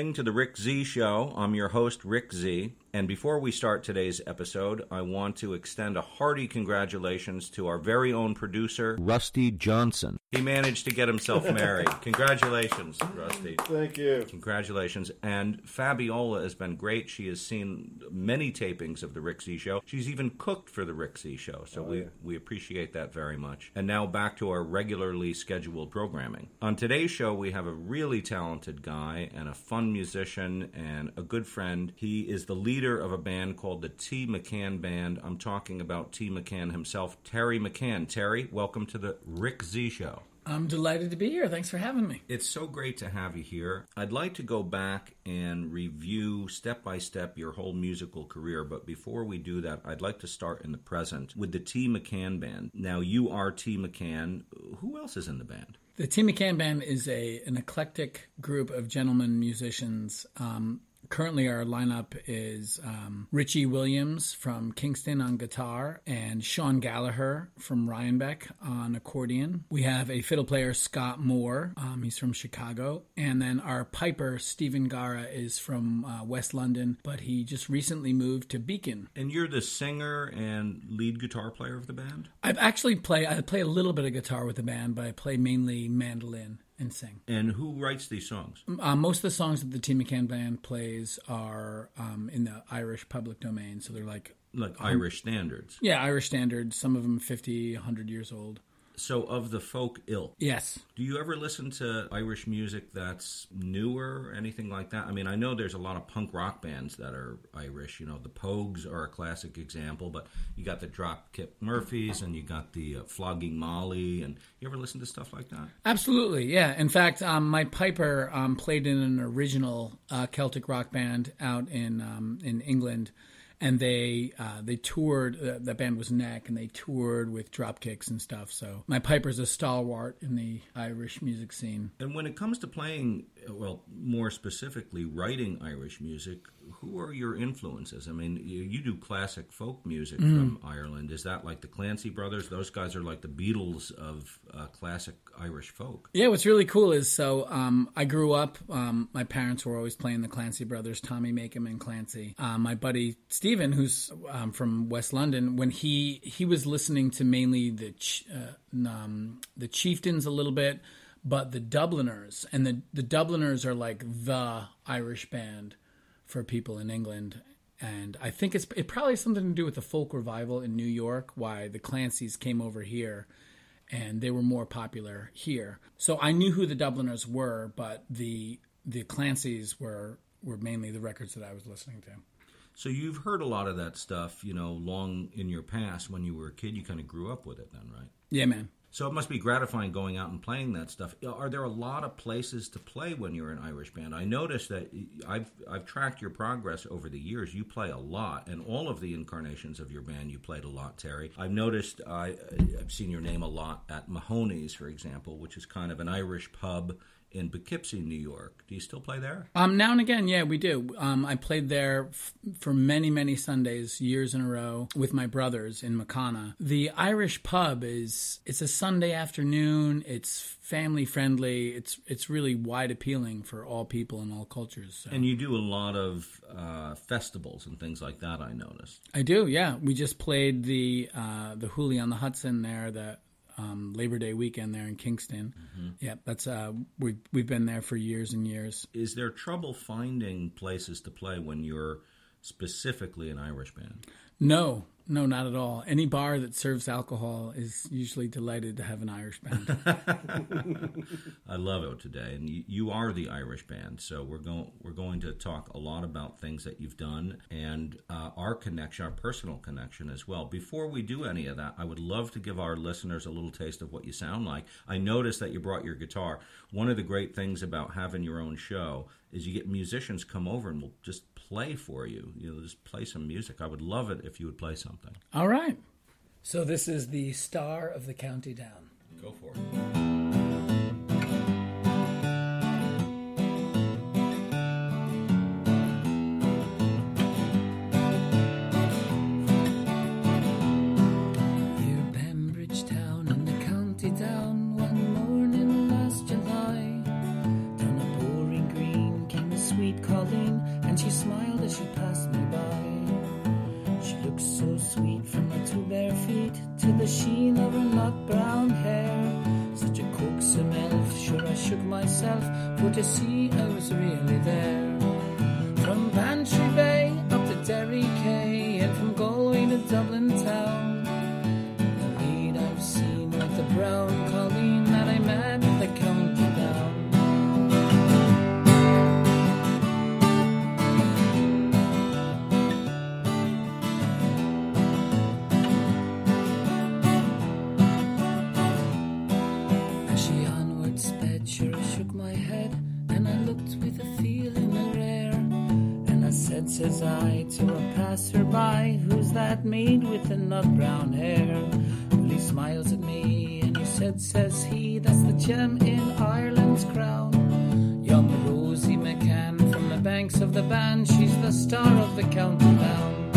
listening to The Rick Z Show. I'm your host, Rick Z. And before we start today's episode, I want to extend a hearty congratulations to our very own producer, Rusty Johnson. He managed to get himself married. Congratulations, Rusty. Thank you. Congratulations. And Fabiola has been great. She has seen many tapings of The Rick Z Show. She's even cooked for The Rick Z Show. So oh, we, yeah. we appreciate that very much. And now back to our regularly scheduled programming. On today's show, we have a really talented guy and a fun musician and a good friend. He is the leader of a band called the T. McCann Band. I'm talking about T. McCann himself, Terry McCann. Terry, welcome to the Rick Z Show. I'm delighted to be here. Thanks for having me. It's so great to have you here. I'd like to go back and review step by step your whole musical career, but before we do that, I'd like to start in the present with the T. McCann Band. Now, you are T. McCann. Who else is in the band? The T. McCann Band is a an eclectic group of gentlemen musicians. Um, currently, our lineup is um, Richie Williams from Kingston on guitar and Sean Gallagher from Rhinebeck on accordion. We have a fiddle player, Scott Moore. Um, he's from Chicago. And then our piper, Stephen Gara, is from uh, West London, but he just recently moved to Beacon. And you're the singer and lead guitar player of the band? I've actually play I play a little bit of guitar with the band, but I play mainly mandolin and sing. And who writes these songs? Uh, most of the songs that the T McCann band plays are um, in the Irish public domain, so they're like Like Irish standards. yeah Irish standards. Some of them 50, 100 years old. So, of the folk ilk, Yes, do you ever listen to Irish music that's newer, anything like that? I mean, I know there's a lot of punk rock bands that are Irish. You know, the Pogues are a classic example, but you got the Dropkick Murphys and you got the uh, Flogging Molly. And you ever listen to stuff like that? absolutely. Yeah. In fact, um, my piper um, played in an original uh, Celtic rock band out in um, in England. And they uh, they toured. Uh, that band was Neck, and they toured with Dropkicks and stuff. So my piper's a stalwart in the Irish music scene. And when it comes to playing, well, more specifically, writing Irish music, who are your influences? I mean, you, you do classic folk music from Ireland. Is that like the Clancy brothers? Those guys are like the Beatles of uh, classic Irish folk. Yeah, what's really cool is so um, I grew up. Um, my parents were always playing the Clancy brothers, Tommy Makem and Clancy. Um, my buddy Stephen, who's um, from West London, when he he was listening to mainly the ch- uh, um, the Chieftains a little bit, but the Dubliners and the the Dubliners are like the Irish band for people in England. And I think it's it probably has something to do with the folk revival in New York, why the Clancys came over here and they were more popular here. So I knew who the Dubliners were, but the the Clancys were were mainly the records that I was listening to. So you've heard a lot of that stuff, you know, long in your past when you were a kid. You kind of grew up with it then, right? Yeah, man. So it must be gratifying going out and playing that stuff. Are there a lot of places to play when you're an Irish band? I noticed that I've I've tracked your progress over the years. You play a lot, and all of the incarnations of your band, you played a lot, Terry. I've noticed I, I've seen your name a lot at Mahoney's, for example, which is kind of an Irish pub in Poughkeepsie, New York. Do you still play there? Um, now and again, yeah, we do. Um, I played there f- for many, many Sundays, years in a row, with my brothers in Makana. The Irish pub is it's a Sunday afternoon. It's family friendly. It's it's really wide appealing for all people and all cultures. So. And you do a lot of uh, festivals and things like that. I noticed. I do, yeah. We just played the uh, the Hooley on the Hudson there, the um, Labor Day weekend there in Kingston. Yeah, that's uh, we we've been there for years and years. Is there trouble finding places to play when you're specifically an Irish band? No, no, not at all. Any bar that serves alcohol is usually delighted to have an Irish band. I love it today, and you, you are the Irish band. So we're going we're going to talk a lot about things that you've done and uh, our connection, our personal connection as well. Before we do any of that, I would love to give our listeners a little taste of what you sound like. I noticed that you brought your guitar. One of the great things about having your own show is you get musicians come over and will just play for you. You know, just play some music. I would love it if you would play something. all right. So this is the star of the county down. Go for it. Says I, to a passerby, who's that maid with the nut brown hair? Well, he smiles at me, and he said, says he, that's the gem in Ireland's crown. Young Rosie McCann from the banks of the Bann, she's the star of the county down.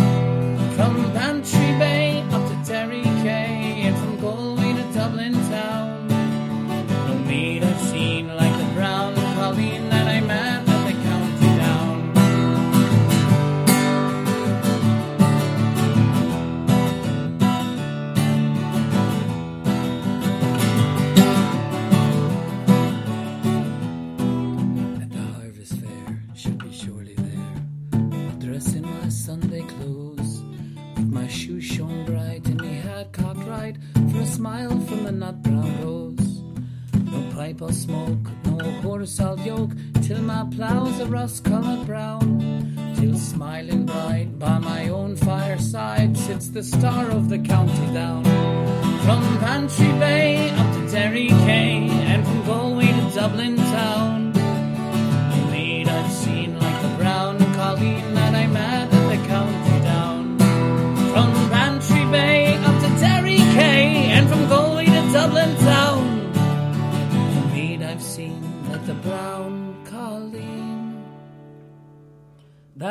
From Bantry Bay up to Derry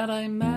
that I met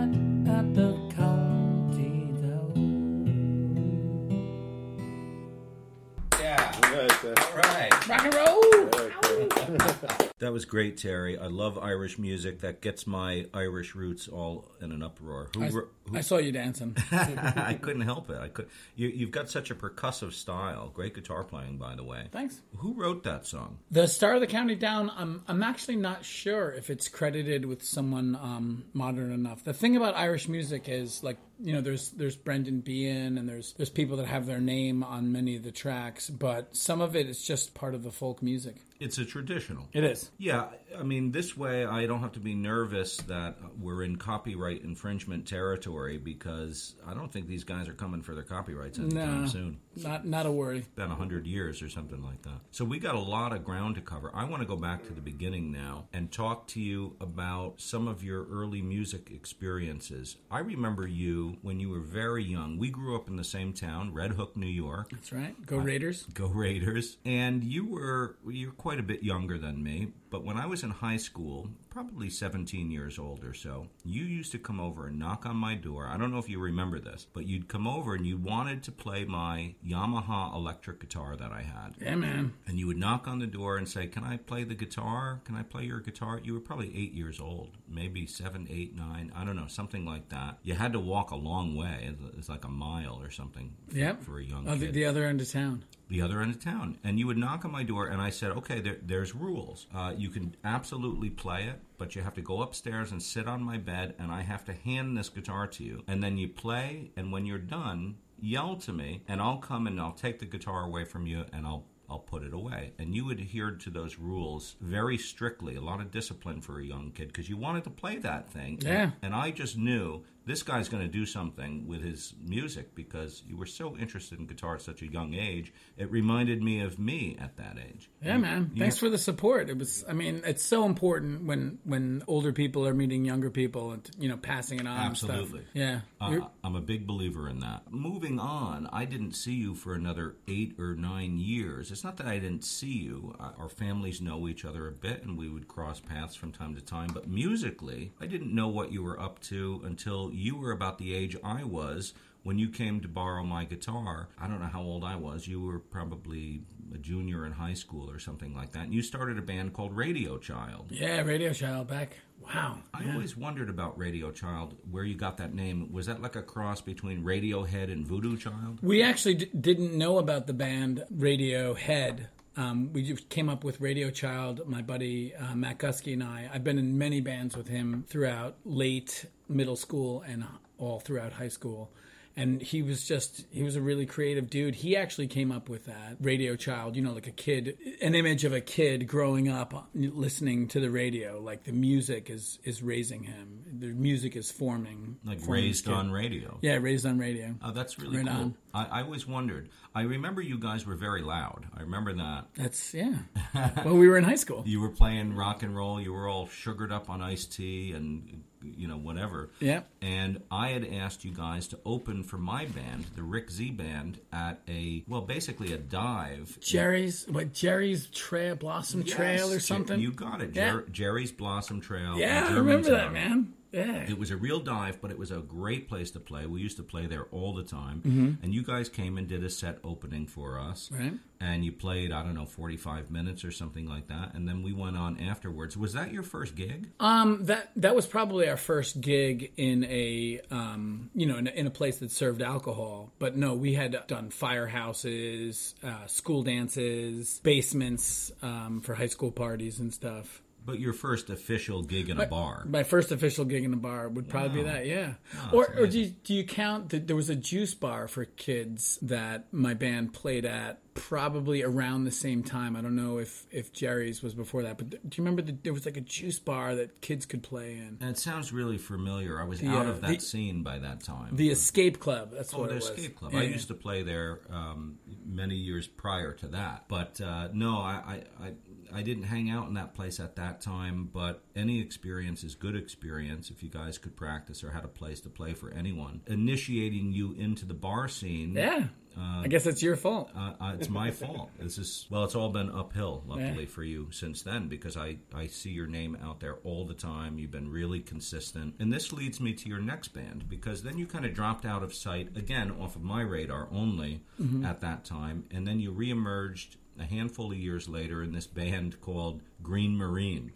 was great, Terry. I love Irish music. That gets my Irish roots all in an uproar. Who, I, who I saw you dancing. I couldn't help it. I could. You, you've got such a percussive style. Great guitar playing, by the way. Thanks. Who wrote that song? The Star of the County Down, I'm, I'm actually not sure if it's credited with someone um, modern enough. The thing about Irish music is, like, you know, there's there's Brendan Behan and there's there's people that have their name on many of the tracks, but some of it is just part of the folk music. It's a traditional. It is. Yeah, I mean, this way I don't have to be nervous that we're in copyright infringement territory because I don't think these guys are coming for their copyrights anytime No. soon. Not not a worry. been 100 years or something like that. So we got a lot of ground to cover. I want to go back to the beginning now and talk to you about some of your early music experiences. I remember you when you were very young. We grew up in the same town, Red Hook, New York. That's right. Go Raiders. Go Raiders. And you were you're quite a bit younger than me, but when I was in high school, probably 17 years old or so, you used to come over and knock on my door. I don't know if you remember this, but you'd come over and you wanted to play my Yamaha electric guitar that I had. Yeah, man. And you would knock on the door and say, Can I play the guitar? Can I play your guitar? You were probably eight years old, maybe seven, eight, nine. I don't know, something like that. You had to walk a long way. It's like a mile or something for, Yep. for a young Oh, kid the other end of town. The other end of town. And you would knock on my door, and I said, okay, there, there's rules. Uh, you can absolutely play it, but you have to go upstairs and sit on my bed, and I have to hand this guitar to you. And then you play, and when you're done, yell to me, and I'll come and I'll take the guitar away from you, and I'll I'll put it away. And you adhered to those rules very strictly. A lot of discipline for a young kid because you wanted to play that thing. Yeah. And I just knew this guy's going to do something with his music because you were so interested in guitar at such a young age. It reminded me of me at that age. Yeah, man. You- Thanks for the support. It was. I mean, it's so important when when older people are meeting younger people and you know passing it on. and stuff. Absolutely. Yeah. Uh, I'm a big believer in that. Moving on, I didn't see you for another eight or nine years. It's not that I didn't see you. Our families know each other a bit, and we would cross paths from time to time. But musically, I didn't know what you were up to until you were about the age I was when you came to borrow my guitar, I don't know how old I was. You were probably a junior in high school or something like that. And you started a band called Radio Child. Yeah, Radio Child back. Wow. I yeah. always wondered about Radio Child, where you got that name. Was that like a cross between Radiohead and Voodoo Child? We actually d- didn't know about the band Radiohead. Um, we came up with Radio Child. My buddy uh, Matt Gusky and I. I've been in many bands with him throughout late middle school and all throughout high school and he was just he was a really creative dude. He actually came up with that radio child you know like a kid an image of a kid growing up listening to the radio. Like the music is is raising him. The music is forming like forming raised on radio. Yeah raised on radio. Oh that's really Right cool. on. I, I always wondered. I remember you guys were very loud. I remember that. That's yeah. Well we were in high school. You were playing rock and roll. You were all sugared up on iced tea and you know whatever. Yeah. And i had asked you guys to open for my band the rick z band at a well basically a dive. Jerry's what jerry's trail blossom trail or something? You got it. Yeah. Jer- jerry's blossom trail yeah i remember that man yeah It was a real dive, but it was a great place to play. We used to play there all the time. Mm-hmm. And you guys came and did a set opening for us. Right. And you played, I don't know, 45 minutes or something like that. And then we went on afterwards. Was that your first gig? Um, that that was probably our first gig in a um, you know in a, in a place that served alcohol. But no, we had done firehouses, uh, school dances, basements um, for high school parties and stuff. But your first official gig in a bar. My first official gig in a bar would probably be that, yeah. Oh, or or do you, do you count that there was a juice bar for kids that my band played at probably around the same time. I don't know if if Jerry's was before that, but do you remember that there was like a juice bar that kids could play in? And it sounds really familiar. I was The, out uh, of that the- scene by that time. The Escape Club. That's Oh, what the it was. The Escape Club. Yeah, I used to play there um, many years prior to that. But uh, no, I, I, I, I didn't hang out in that place at that time. But any experience is good experience if you guys could practice or had a place to play for anyone. Initiating you into the bar scene. Yeah. I guess it's your fault. Uh, uh, it's my fault. This is well. It's all been uphill, luckily for you, since then, because I I see your name out there all the time. You've been really consistent, and this leads me to your next band because then you kind of dropped out of sight again, off of my radar only at that time, and then you reemerged a handful of years later in this band called Green Marine.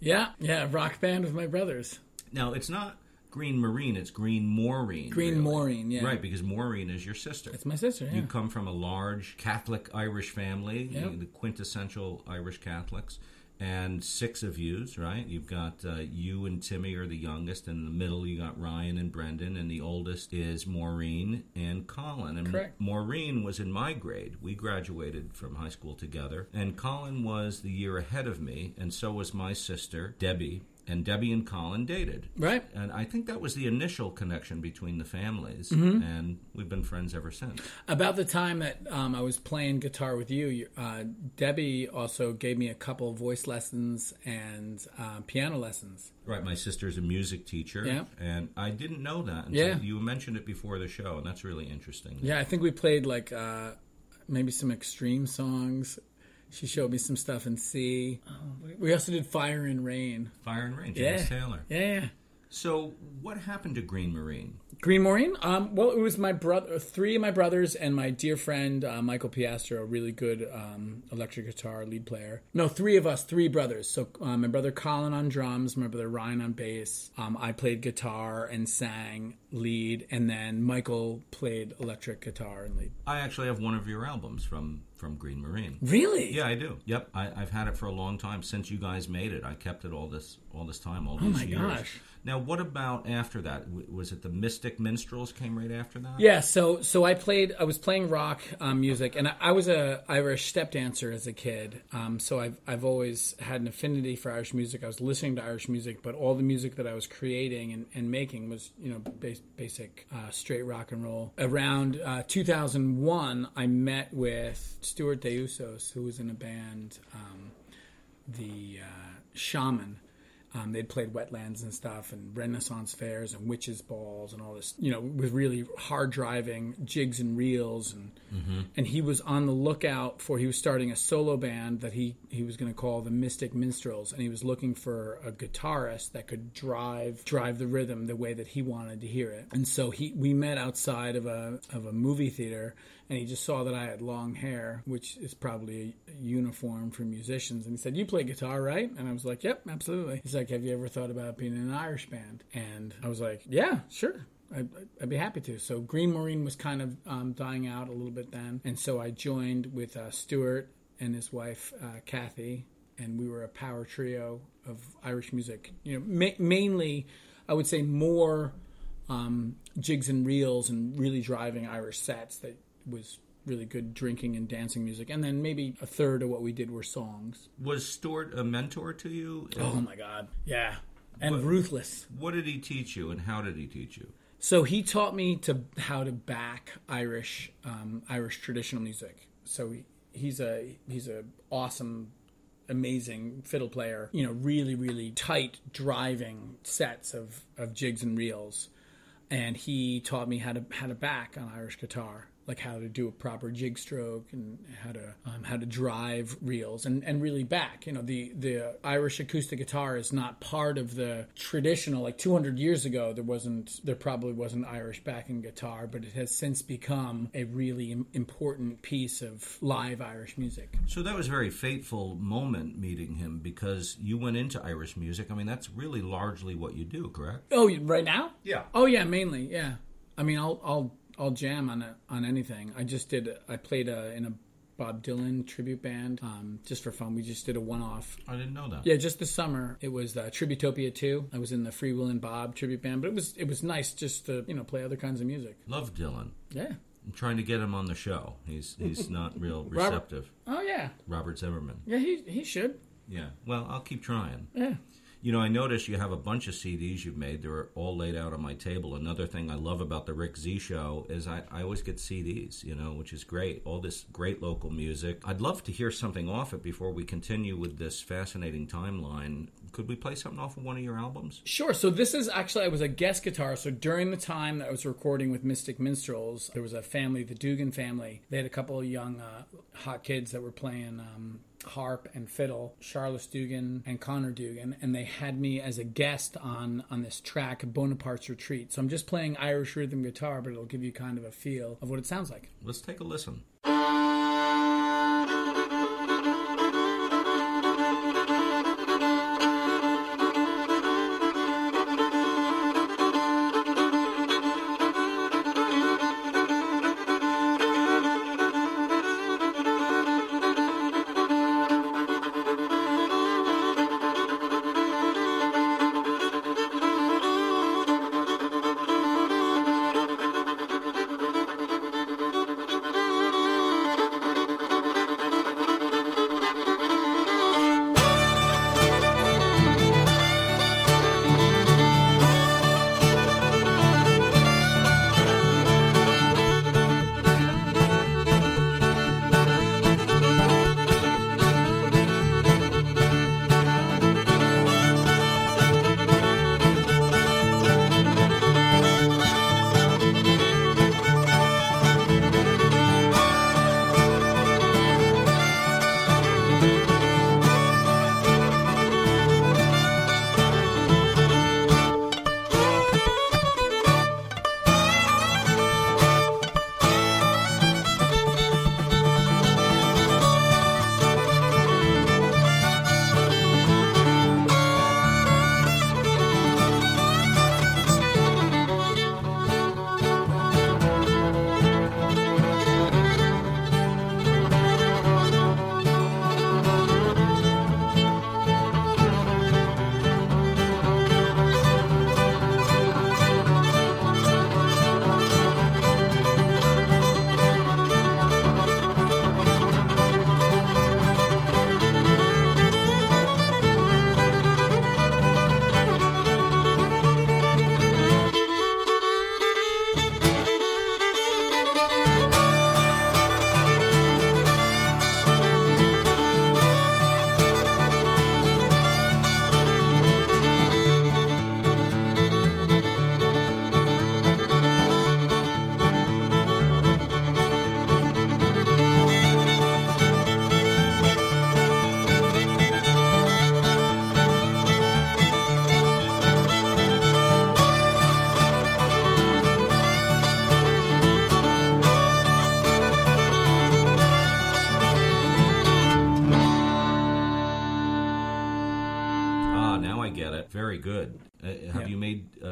Yeah, yeah, rock band with my brothers. Now it's not Green Marine; it's Green Maureen. Green really. Maureen, yeah. right, because Maureen is your sister. It's my sister, yeah. You come from a large Catholic Irish family, Yep. the quintessential Irish Catholics, and six of yous, right? You've got uh, you and Timmy are the youngest, and in the middle you got Ryan and Brendan, and the oldest is Maureen and Colin. And Correct. Maureen was in my grade. We graduated from high school together, and Colin was the year ahead of me, and so was my sister Debbie. And Debbie and Colin dated. Right. And I think that was the initial connection between the families, Mm-hmm. and we've been friends ever since. About the time that um, I was playing guitar with you, uh, Debbie also gave me a couple voice lessons and uh, piano lessons. Right, my sister's a music teacher, Yeah. and I didn't know that until Yeah. you mentioned it before the show, and that's really interesting. Yeah, I think we played like uh, maybe some extreme songs. She showed me some stuff in C. We also did Fire and Rain. Fire and Rain, Yeah. James Taylor. Yeah, yeah. So, what happened to Green Marine? Green Marine? Um, well, it was my brother, three of my brothers, and my dear friend uh, Michael Piastro, a really good um, electric guitar lead player. No, three of us, three brothers. So uh, my brother Colin on drums, my brother Ryan on bass. Um, I played guitar and sang lead, and then Michael played electric guitar and lead. I actually have one of your albums from from Green Marine. Really? Yeah, I do. Yep, I, I've had it for a long time since you guys made it. I kept it all this all this time, all these Oh my years. gosh. Now, what about after that? Was it the Mystic Minstrels came right after that? Yeah, so so I played. I was playing rock um, music, and I, I was a Irish step dancer as a kid. Um, so I've I've always had an affinity for Irish music. I was listening to Irish music, but all the music that I was creating and, and making was you know bas- basic uh, straight rock and roll. Around uh, 2001, I met with Stuart Deusos, who was in a band, um, the uh, Shaman Um, they'd played wetlands and stuff, and Renaissance fairs and witches' balls and all this. You know, with really hard driving jigs and reels, and and he was on the lookout for. He was starting a solo band that he he was going to call the Mystic Minstrels, and he was looking for a guitarist that could drive drive the rhythm the way that he wanted to hear it. And so he we met outside of a of a movie theater and he just saw that I had long hair, which is probably a uniform for musicians. And he said, "You play guitar, right?" And I was like, "Yep, absolutely." He's like, "Have you ever thought about being in an Irish band?" And I was like, "Yeah, sure." I'd, I'd be happy to. So Green Maureen was kind of um, dying out a little bit then, and so I joined with uh, Stuart and his wife uh, Kathy, and we were a power trio of Irish music. You know, ma- mainly, I would say more um, jigs and reels and really driving Irish sets that was really good drinking and dancing music. And then maybe a third of what we did were songs. Was Stuart a mentor to you? Oh my God. Yeah. And ruthless. What did he teach you, and how did he teach you? So he taught me to how to back Irish um, Irish traditional music. So he, he's a he's a awesome amazing fiddle player you know really really tight driving sets of, of jigs and reels and he taught me how to how to back on Irish guitar like how to do a proper jig stroke and how to um, how to drive reels and, and really back. You know, the the Irish acoustic guitar is not part of the traditional. Like 200 years ago, there wasn't there probably wasn't Irish backing guitar, but it has since become a really important piece of live Irish music. So that was a very fateful moment meeting him because you went into Irish music. I mean, that's really largely what you do, correct? Oh, right now? Yeah. Oh yeah, mainly. Yeah. I mean, I'll I'll I'll jam on a, on anything. I just did. I played a, in a Bob Dylan tribute band um, just for fun. We just did a one off. I didn't know that. Yeah, just this summer. It was uh, Tributopia 2. I was in the Free Will and Bob tribute band, but it was it was nice just to you know play other kinds of music. Love Dylan. Yeah. I'm trying to get him on the show. He's he's not real receptive. Oh yeah. Robert Zimmerman. Yeah, he he should. Yeah. Well, I'll keep trying. Yeah. You know, I noticed you have a bunch of CDs you've made. They're all laid out on my table. Another thing I love about the Rick Z show is I, I always get CDs, you know, which is great. All this great local music. I'd love to hear something off it before we continue with this fascinating timeline. Could we play something off of one of your albums? Sure. So this is actually I was a guest guitar. So during the time that I was recording with Mystic Minstrels, there was a family, the Dugan family. They had a couple of young uh, hot kids that were playing um, harp and fiddle, Charles Dugan and Connor Dugan, and they had me as a guest on on this track, Bonaparte's Retreat. So I'm just playing Irish rhythm guitar, but it'll give you kind of a feel of what it sounds like. Let's take a listen.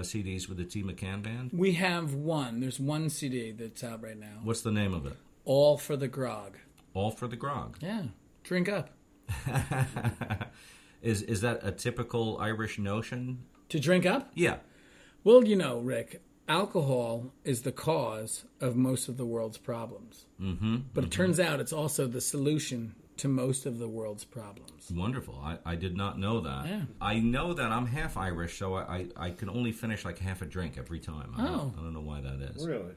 CDs with the T McCann band? We have one. There's one CD that's out right now. What's the name of it? All for the grog. All for the grog. Yeah, drink up. is is that a typical Irish notion? To drink up? Yeah. Well, you know, Rick, alcohol is the cause of most of the world's problems. Mm-hmm, but it turns out it's also the solution to most of the world's problems. Wonderful. I, I did not know that. Yeah. I know that I'm half Irish, so I, I, I can only finish like half a drink every time. I, Oh. don't, I don't know why that is. Really?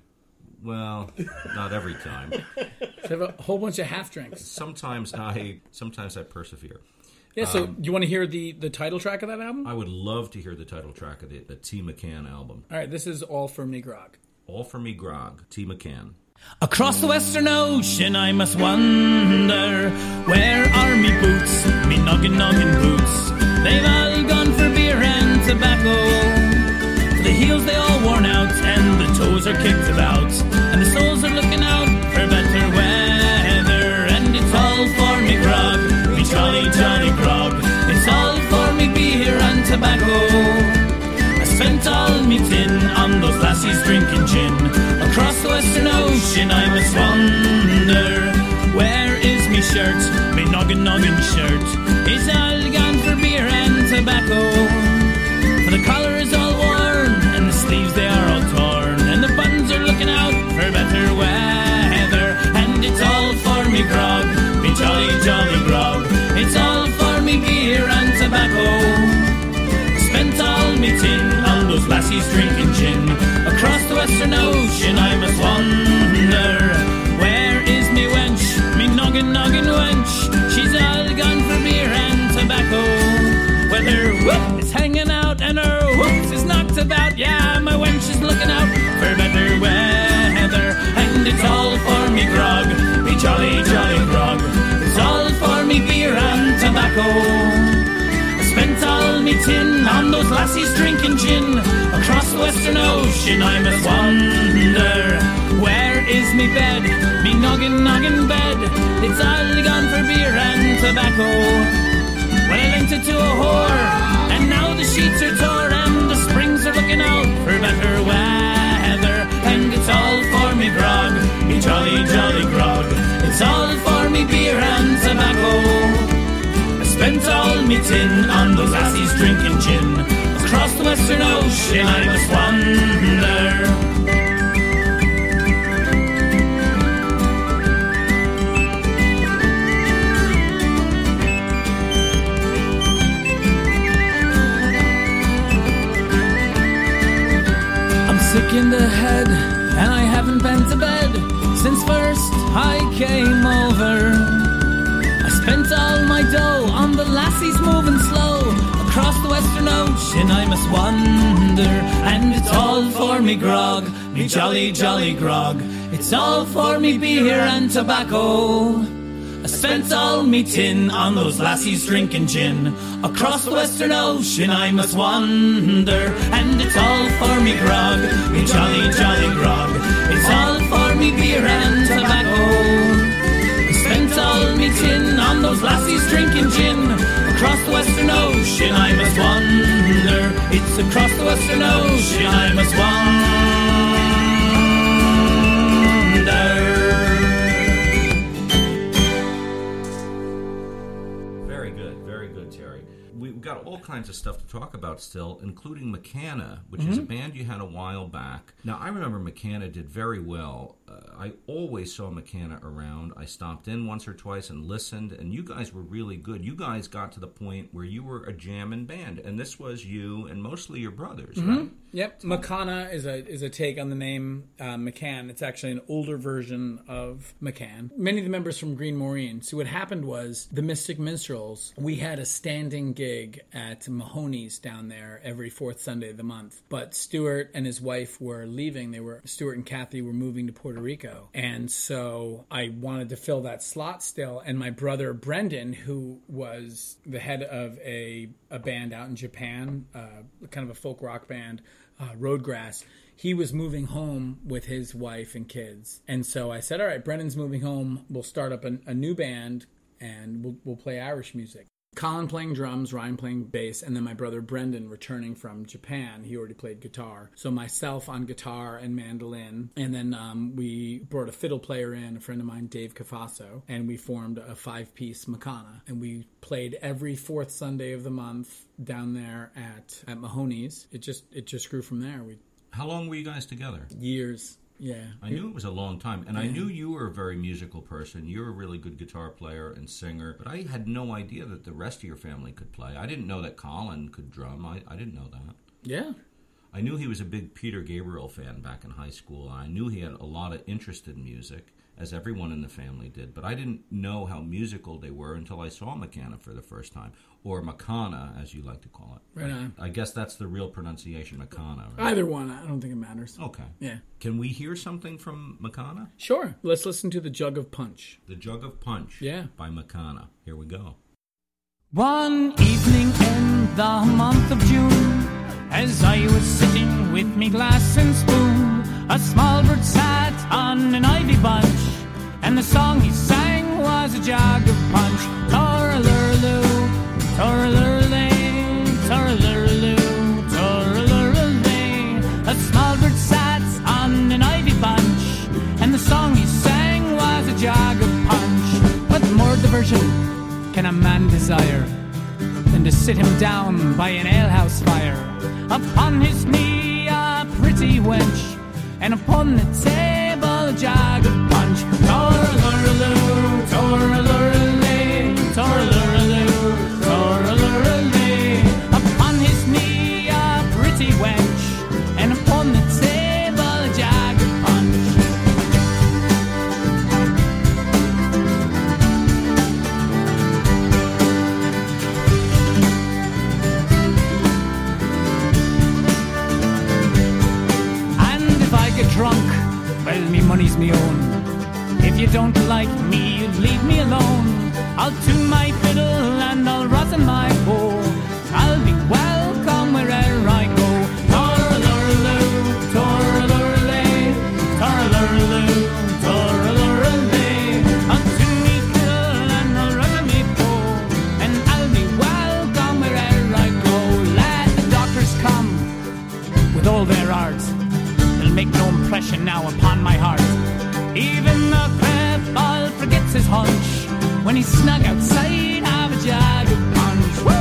Well, not every time. So have a whole bunch of half drinks. Sometimes I sometimes I persevere. Yeah, so Um, do you want to hear the, the title track of that album? I would love to hear the title track of the, the T McCann album. All right, this is All for Me Grog. All for Me Grog, T McCann. Across the Western Ocean, I must wander. Where are me boots, me noggin noggin boots? They've all gone for beer and tobacco. The heels they all worn out, and the toes are kicked about, and the soles are looking out for better weather. And it's all for me grog, me jolly jolly grog. It's all for me beer and tobacco. I spent all me tin on those lassies drinking gin. Across the Western Ocean, I must wander. Where is me shirt, me noggin noggin shirt? It's all gone for beer and tobacco. For the collar is all worn, and the sleeves they are all torn, and the buttons are looking out for better weather. And it's all for me grog, me jolly jolly grog. It's all for me beer and tobacco. Spent all me tin on those lassies drinking gin. Across Ocean I must wander. Where is me wench, me noggin noggin wench? She's all gone for beer and tobacco. Well, her whoop is hanging out and her whoops is knocked about. Yeah, my wench is looking out for better weather. And it's all for me grog, me jolly jolly grog. It's all for me beer and tobacco. Me tin on those lassies drinking gin. Across the Western Ocean I must wander. Where is me bed, me noggin noggin bed? It's all gone for beer and tobacco. Well, I lent it to a whore, and now the sheets are torn and the springs are looking out for better weather. And it's all for me grog, me jolly jolly grog. It's all for me beer and tobacco. Spent all me tin on those lassies drinking gin. Across the Western Ocean I must wander. I'm sick in the head, and I haven't been to bed since first I came over. Spent all my dough on the lassies moving slow across the Western Ocean. I must wander, and it's all for me grog, me jolly jolly grog. It's all for me beer and tobacco. I spent all me tin on those lassies drinking gin. Across the Western Ocean I must wander, and it's all for me grog, me jolly jolly grog. It's all for me beer and tobacco. I spent all me tin on those lassies drinking gin. Across the Western Ocean I must wander. It's across the Western Ocean I must wander. Very good, very good, Terry. We've got all kinds of stuff to talk about still, including McCanna, which is mm-hmm. a band you had a while back. Now, I remember McCanna did very well. Uh, I always saw McCanna around. I stopped in once or twice and listened, and you guys were really good. You guys got to the point where you were a jamming band, and this was you and mostly your brothers, right? Yep, Makana is a is a take on the name uh, McCann. It's actually an older version of McCann. Many of the members from Green Maureen. So what happened was the Mystic Minstrels. We had a standing gig at Mahoney's down there every fourth Sunday of the month. But Stuart and his wife were leaving. They were Stuart and Kathy were moving to Puerto Rico, and so I wanted to fill that slot still. And my brother Brendan, who was the head of a a band out in Japan, uh, kind of a folk rock band uh, Roadgrass, he was moving home with his wife and kids. And so I said, all right, Brendan's moving home. We'll start up a, a new band and we'll, we'll play Irish music. Colin playing drums, Ryan playing bass, and then my brother Brendan returning from Japan. He already played guitar. So myself on guitar and mandolin, and then um, we brought a fiddle player in, a friend of mine, Dave Cafaso, and we formed a five-piece Makana, and we played every fourth Sunday of the month down there at at Mahoney's. It just it just grew from there. We How long were you guys together? years, yeah. I knew it was a long time, and I knew you were a very musical person. You're a really good guitar player and singer, but I had no idea that the rest of your family could play. I didn't know that Colin could drum. I, I didn't know that. Yeah. I knew he was a big Peter Gabriel fan back in high school. I knew he had a lot of interest in music, as everyone in the family did, but I didn't know how musical they were until I saw Makana for the first time, or Makana, as you like to call it. Right on. I guess that's the real pronunciation, Makana. Right? Either one, I don't think it matters. Okay. Yeah. Can we hear something from Makana? Sure. Let's listen to the Jug of Punch. The Jug of Punch Yeah. by Makana. Here we go. One evening in the month of June, as I was sitting with me glass and spoon, a small bird sat on an ivy bunch, and the song he sang was a jug of punch. Toralurlu, toralurle, toralurlu, toralurle. A small bird sat on an ivy bunch, and the song he sang was a jug of punch. What more diversion can a man desire than to sit him down by an alehouse fire? Upon his knee a pretty wench, and upon the table a jug of punch. Toralurlu, toralurle, toralurlu, toralurle. Upon his knee a pretty wench, and upon the table a punch. And if I get drunk, well, me money's me own. You don't like me, you leave me alone. I'll tune my fiddle and I'll rosin my bow. I'll be when he's snug outside of a jug of punch. Woo!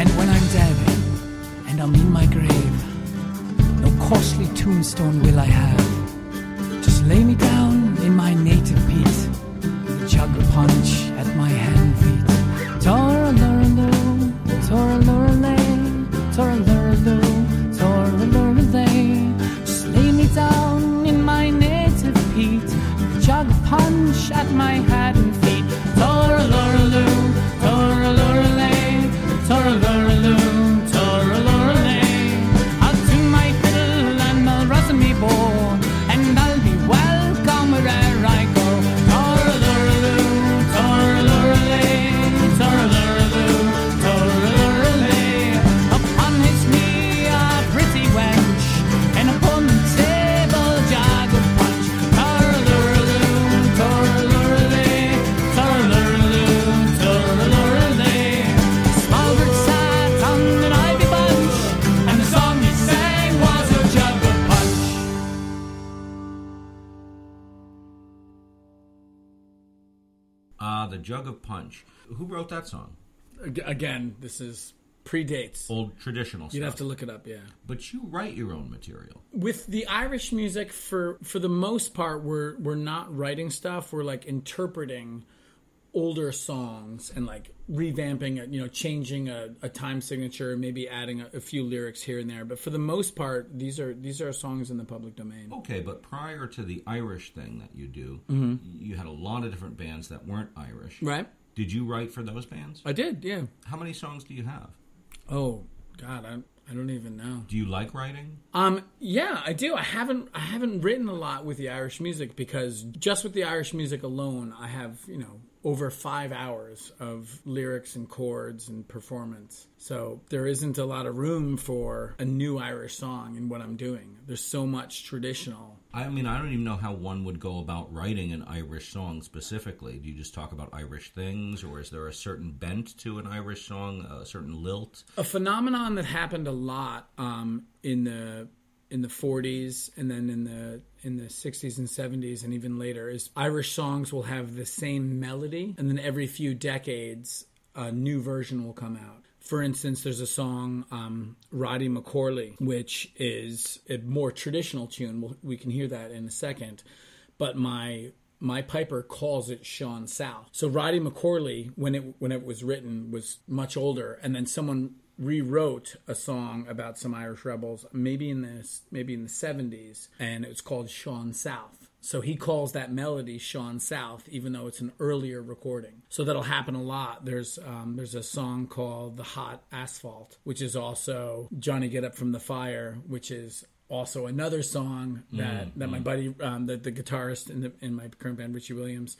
And when I'm dead and I'm in my grave, no costly tombstone will punch at my hand Who wrote that song? Again, this is predates. Old traditional songs. You'd stuff. have to look it up, yeah. But you write your own material. With the Irish music, for for the most part, we're we're not writing stuff. We're like interpreting older songs and like revamping it. You know, changing a, a time signature, maybe adding a, a few lyrics here and there. But for the most part, these are these are songs in the public domain. Okay, but prior to the Irish thing that you do, Mm-hmm. you had a lot of different bands that weren't Irish. Right? Did you write for those bands? I did, yeah. How many songs do you have? Oh God, I I don't even know. Do you like writing? Um, yeah, I do. I haven't I haven't written a lot with the Irish music because just with the Irish music alone, I have you know over five hours of lyrics and chords and performance. So there isn't a lot of room for a new Irish song in what I'm doing. There's so much traditional. I mean, I don't even know how one would go about writing an Irish song specifically. Do you just talk about Irish things, or is there a certain bent to an Irish song, a certain lilt? A phenomenon that happened a lot um, in the in the 40s and then in the in the 60s and 70s and even later is Irish songs will have the same melody and then every few decades a new version will come out. For instance, there's a song um, Roddy McCorley, which is a more traditional tune. We can hear that in a second, but my my piper calls it Sean South. So Roddy McCorley, when it when it was written, was much older, and then someone rewrote a song about some Irish rebels, maybe in the maybe in the seventies, and it's called Sean South. So he calls that melody Sean South, even though it's an earlier recording. So that'll happen a lot. There's um, there's a song called "The Hot Asphalt," which is also Johnny Get Up from the Fire, which is also another song that that my buddy, um, the, the guitarist in the in my current band, Richie Williams.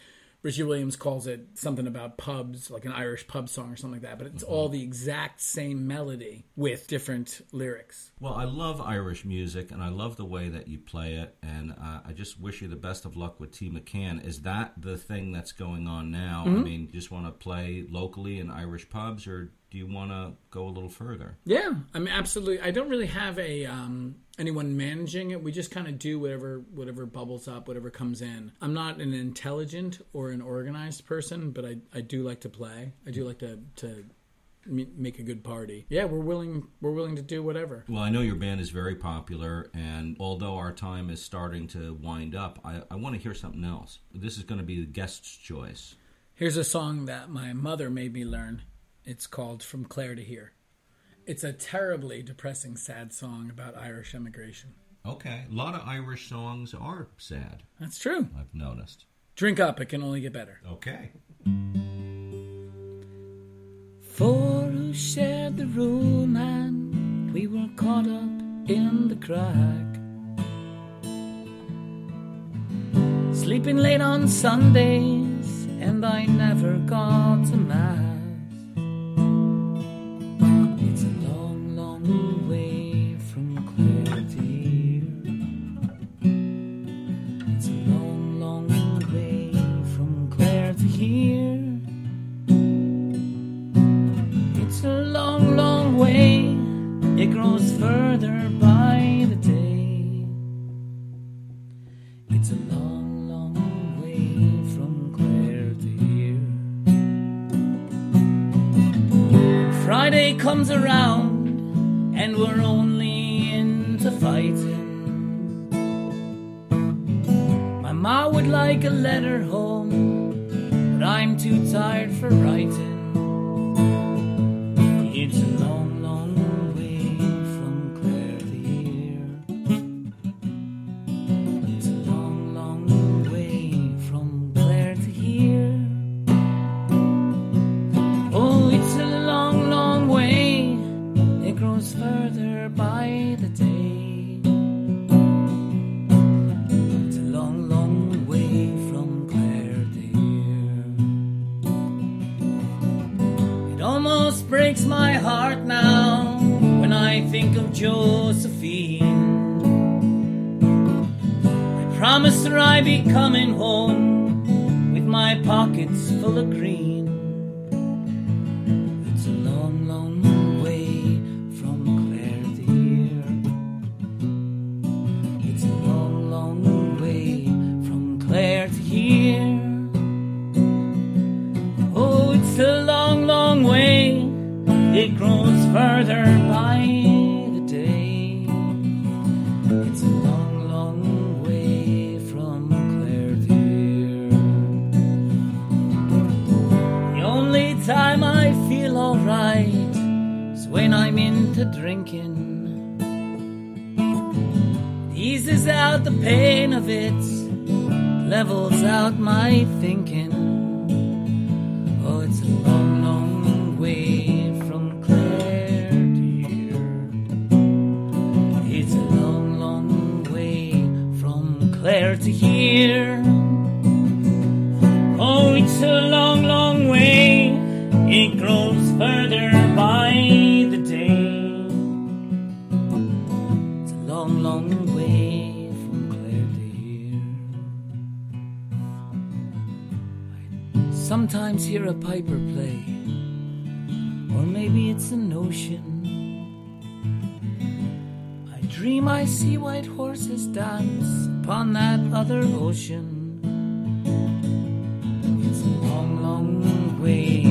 Richie Williams calls it something about pubs, like an Irish pub song or something like that. But it's all the exact same melody with different lyrics. Well, I love Irish music, and I love the way that you play it, and uh, I just wish you the best of luck with T. McCann. Is that the thing that's going on now? I mean, just want to play locally in Irish pubs, or do you want to go a little further? Yeah, I mean, absolutely. I don't really have a um, anyone managing it. We just kind of do whatever whatever bubbles up, whatever comes in. I'm not an intelligent or an organized person, but I, I do like to play. I do like to to make a good party. Yeah, we're willing we're willing to do whatever. Well, I know your band is very popular, and although our time is starting to wind up, I, I want to hear something else. This is going to be the guest's choice. Here's a song that my mother made me learn. It's called From Clare to Here. It's a terribly depressing, sad song about Irish immigration. Okay, a lot of Irish songs are sad. That's true. I've noticed. Drink up, it can only get better. Okay. Four who shared the room and we were caught up in the crack. Sleeping late on Sundays and I never got to mass. Around and we're only into fighting. My ma would like a letter home, year. Oh, it's a long, long way, it grows further by the day. It's a long, long way from Clare to here. I sometimes hear a piper play, or maybe it's a notion dream I see white horses dance upon that other ocean. It's a long, long way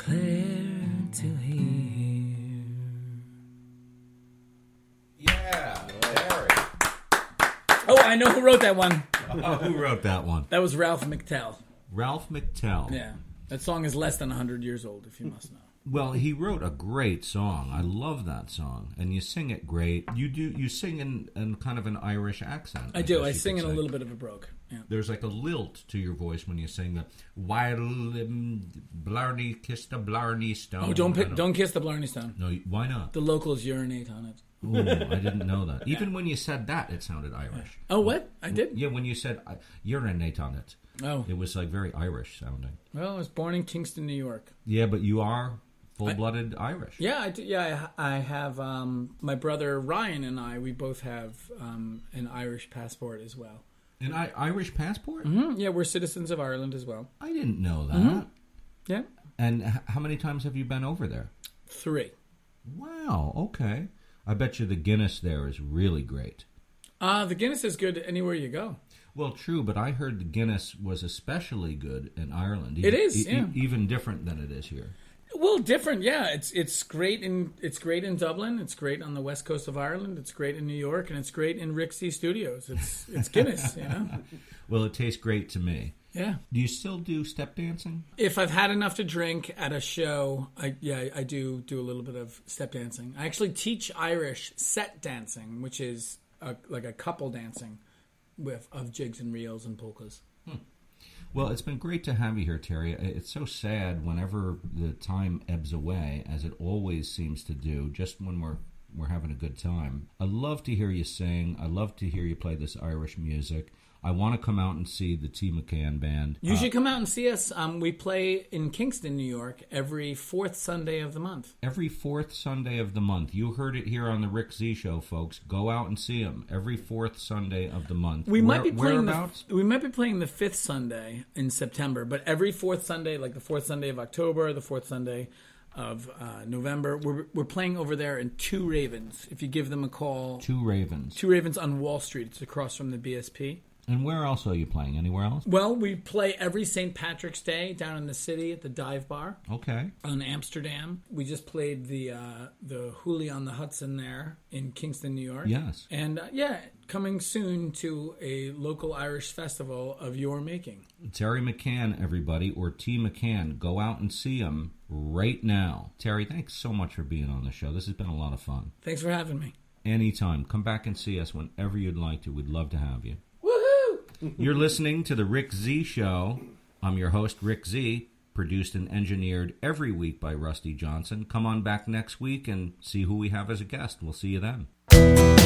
Clare to here. Yeah, Terry. Oh, I know who wrote that one. Oh, who wrote that one? That was Ralph McTell. Ralph McTell. Yeah. That song is less than 100 years old, if you must know. Well, he wrote a great song. I love that song, and you sing it great. You do. You sing in, in kind of an Irish accent. I do. I sing in a little bit of a brogue. Yeah. There's like a lilt to your voice when you sing the "While um, Blarney kissed a Blarney stone." Oh, don't pick, don't kiss the Blarney Stone. No, why not? The locals urinate on it. Ooh, I didn't know that. Even when you said that, it sounded Irish. Oh, what? I did? Yeah, when you said uh, urinate on it, Oh. it was like very Irish sounding. Well, I was born in Kingston, New York. Yeah, but you are full-blooded Irish. Yeah, I do, yeah, I, I have um, my brother Ryan and I. We both have um, an Irish passport as well. An I- Irish passport? Hmm, yeah, we're citizens of Ireland as well. I didn't know that. Mm-hmm. Yeah, And h- how many times have you been over there? three. Wow. Okay. I bet you the Guinness there is really great. Uh, the Guinness is good anywhere you go. Well, true, but I heard the Guinness was especially good in Ireland. It is, yeah. even different than it is here. Well, different, yeah. It's it's great in it's great in Dublin. It's great on the west coast of Ireland. It's great in New York, and it's great in Rick Z Studios. It's it's Guinness, you know. Well, it tastes great to me. Yeah. Do you still do step dancing? If I've had enough to drink at a show, I yeah I do do a little bit of step dancing. I actually teach Irish set dancing, which is a, like a couple dancing with of jigs and reels and polkas. Hmm. Well, it's been great to have you here, Terry. It's so sad whenever the time ebbs away, as it always seems to do, just when we're we're having a good time. I love to hear you sing. I love to hear you play this Irish music. I want to come out and see the T. McCann band. You should come out and see us. Um, we play in Kingston, New York, every fourth Sunday of the month. every fourth Sunday of the month. You heard it here on the Rick Z Show, folks. Go out and see them every fourth Sunday of the month. We might be playing the we might be playing the fifth Sunday in September, but every fourth Sunday, like the fourth Sunday of October, the fourth Sunday of uh, November, we're we're playing over there in Two Ravens. If you give them a call, Two Ravens. Two Ravens on Wall Street, it's across from the BSP. And where else are you playing? Anywhere else? Well, we play every St. Patrick's Day down in the city at the Dive Bar Okay. on Amsterdam. We just played the uh, the Hooley on the Hudson there in Kingston, New York. Yes. And uh, yeah, coming soon to a local Irish festival of your making. Terry McCann, everybody, or T. McCann. Go out and see him right now. Terry, thanks so much for being on the show. This has been a lot of fun. Thanks for having me. Anytime. Come back and see us whenever you'd like to. We'd love to have you. You're listening to the Rick Z Show. I'm your host, Rick Z, produced and engineered every week by Rusty Johnson. Come on back next week and see who we have as a guest. We'll see you then.